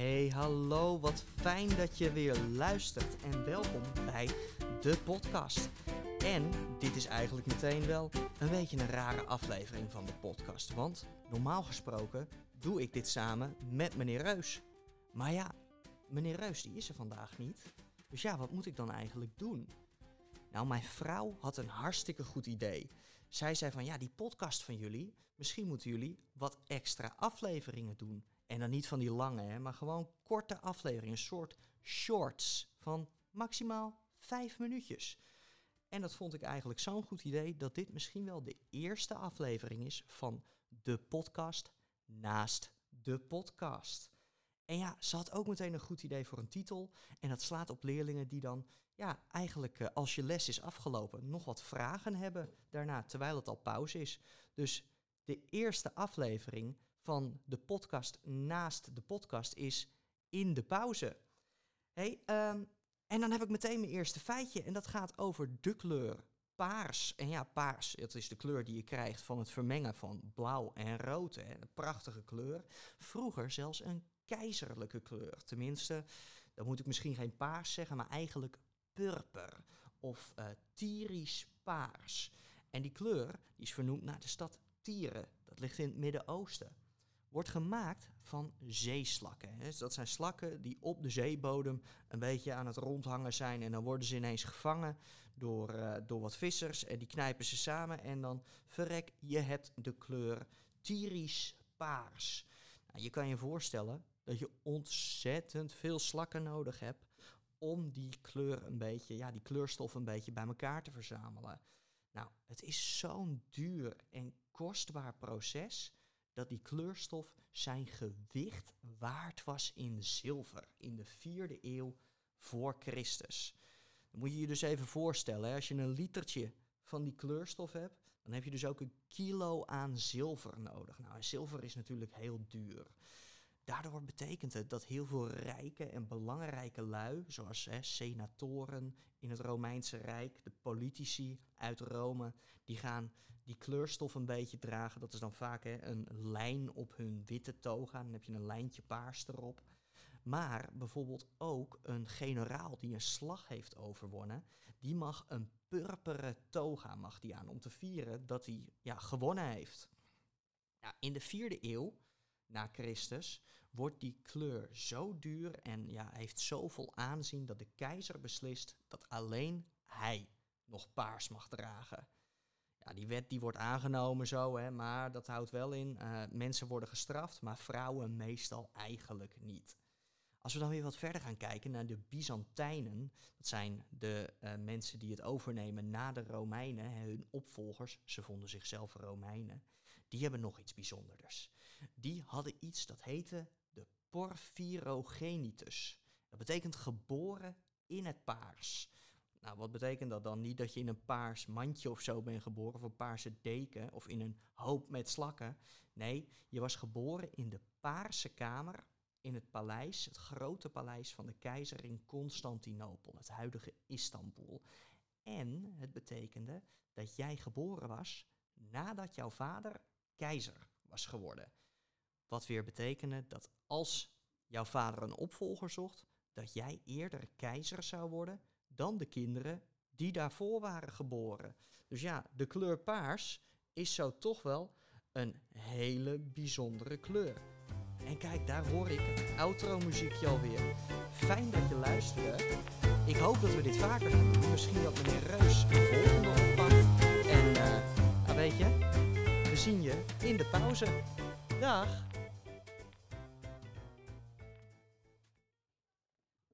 Hey, hallo, wat fijn dat je weer luistert en welkom bij de podcast. En dit is eigenlijk meteen wel een beetje een rare aflevering van de podcast, want normaal gesproken doe ik dit samen met meneer Reus. Maar ja, meneer Reus die is er vandaag niet. Dus ja, wat moet ik dan eigenlijk doen? Nou, mijn vrouw had een hartstikke goed idee. Zij zei van ja, die podcast van jullie, misschien moeten jullie wat extra afleveringen doen. En dan niet van die lange, hè, maar gewoon korte afleveringen, een soort shorts van maximaal vijf minuutjes. En dat vond ik eigenlijk zo'n goed idee dat dit misschien wel de eerste aflevering is van de podcast naast de podcast. En ja, ze had ook meteen een goed idee voor een titel. En dat slaat op leerlingen die dan, ja, eigenlijk eh, als je les is afgelopen, nog wat vragen hebben daarna, terwijl het al pauze is. Dus de eerste aflevering van de podcast naast de podcast is in de pauze. Hey, ehm, en dan heb ik meteen mijn eerste feitje en dat gaat over de kleur paars. En ja, paars, dat is de kleur die je krijgt van het vermengen van blauw en rood. Hè. Een prachtige kleur. Vroeger zelfs een keizerlijke kleur. Tenminste, dan moet ik misschien geen paars zeggen, maar eigenlijk purper of uh, tyrisch paars. En die kleur die is vernoemd naar de stad Tieren. Dat ligt in het Midden-Oosten wordt gemaakt van zeeslakken. Dus dat zijn slakken die op de zeebodem een beetje aan het rondhangen zijn. En dan worden ze ineens gevangen door, uh, door wat vissers. En die knijpen ze samen. En dan verrek je hebt de kleur tyrisch paars. Nou, je kan je voorstellen dat je ontzettend veel slakken nodig hebt om die kleur een beetje, ja, die kleurstof een beetje bij elkaar te verzamelen. Nou, het is zo'n duur en kostbaar proces dat die kleurstof zijn gewicht waard was in zilver in de vierde eeuw voor Christus. Dan moet je je dus even voorstellen, als je een litertje van die kleurstof hebt, dan heb je dus ook een kilo aan zilver nodig. Nou, zilver is natuurlijk heel duur. Daardoor betekent het dat heel veel rijke en belangrijke lui, zoals hè, senatoren in het Romeinse Rijk, de politici uit Rome, die gaan die kleurstof een beetje dragen. Dat is dan vaak hè, een lijn op hun witte toga, dan heb je een lijntje paars erop. Maar bijvoorbeeld ook een generaal die een slag heeft overwonnen, die mag een purperen toga mag die aan om te vieren dat hij ja, gewonnen heeft. Ja, in de vierde eeuw na Christus wordt die kleur zo duur en ja, heeft zoveel aanzien dat de keizer beslist dat alleen hij nog paars mag dragen. Ja, die wet die wordt aangenomen zo, hè, maar dat houdt wel in, uh, mensen worden gestraft, maar vrouwen meestal eigenlijk niet. Als we dan weer wat verder gaan kijken naar de Byzantijnen, dat zijn de uh, mensen die het overnemen na de Romeinen, hun opvolgers, ze vonden zichzelf Romeinen, die hebben nog iets bijzonders. Die hadden iets dat heette de porphyrogenitus. Dat betekent geboren in het paars. Nou, wat betekent dat dan? Niet dat je in een paars mandje of zo bent geboren, of een paarse deken, of in een hoop met slakken. Nee, je was geboren in de paarse kamer in het paleis, het grote paleis van de keizer in Constantinopel, het huidige Istanbul. En het betekende dat jij geboren was nadat jouw vader keizer was geworden. Wat weer betekende dat als jouw vader een opvolger zocht, dat jij eerder keizer zou worden dan de kinderen die daarvoor waren geboren. Dus ja, de kleur paars is zo toch wel een hele bijzondere kleur. En kijk, daar hoor ik het outro-muziekje alweer. Fijn dat je luisterde. Ik hoop dat we dit vaker gaan doen. Misschien dat meneer Reus de volgende oppakt. En uh, nou weet je, we zien je in de pauze. Dag!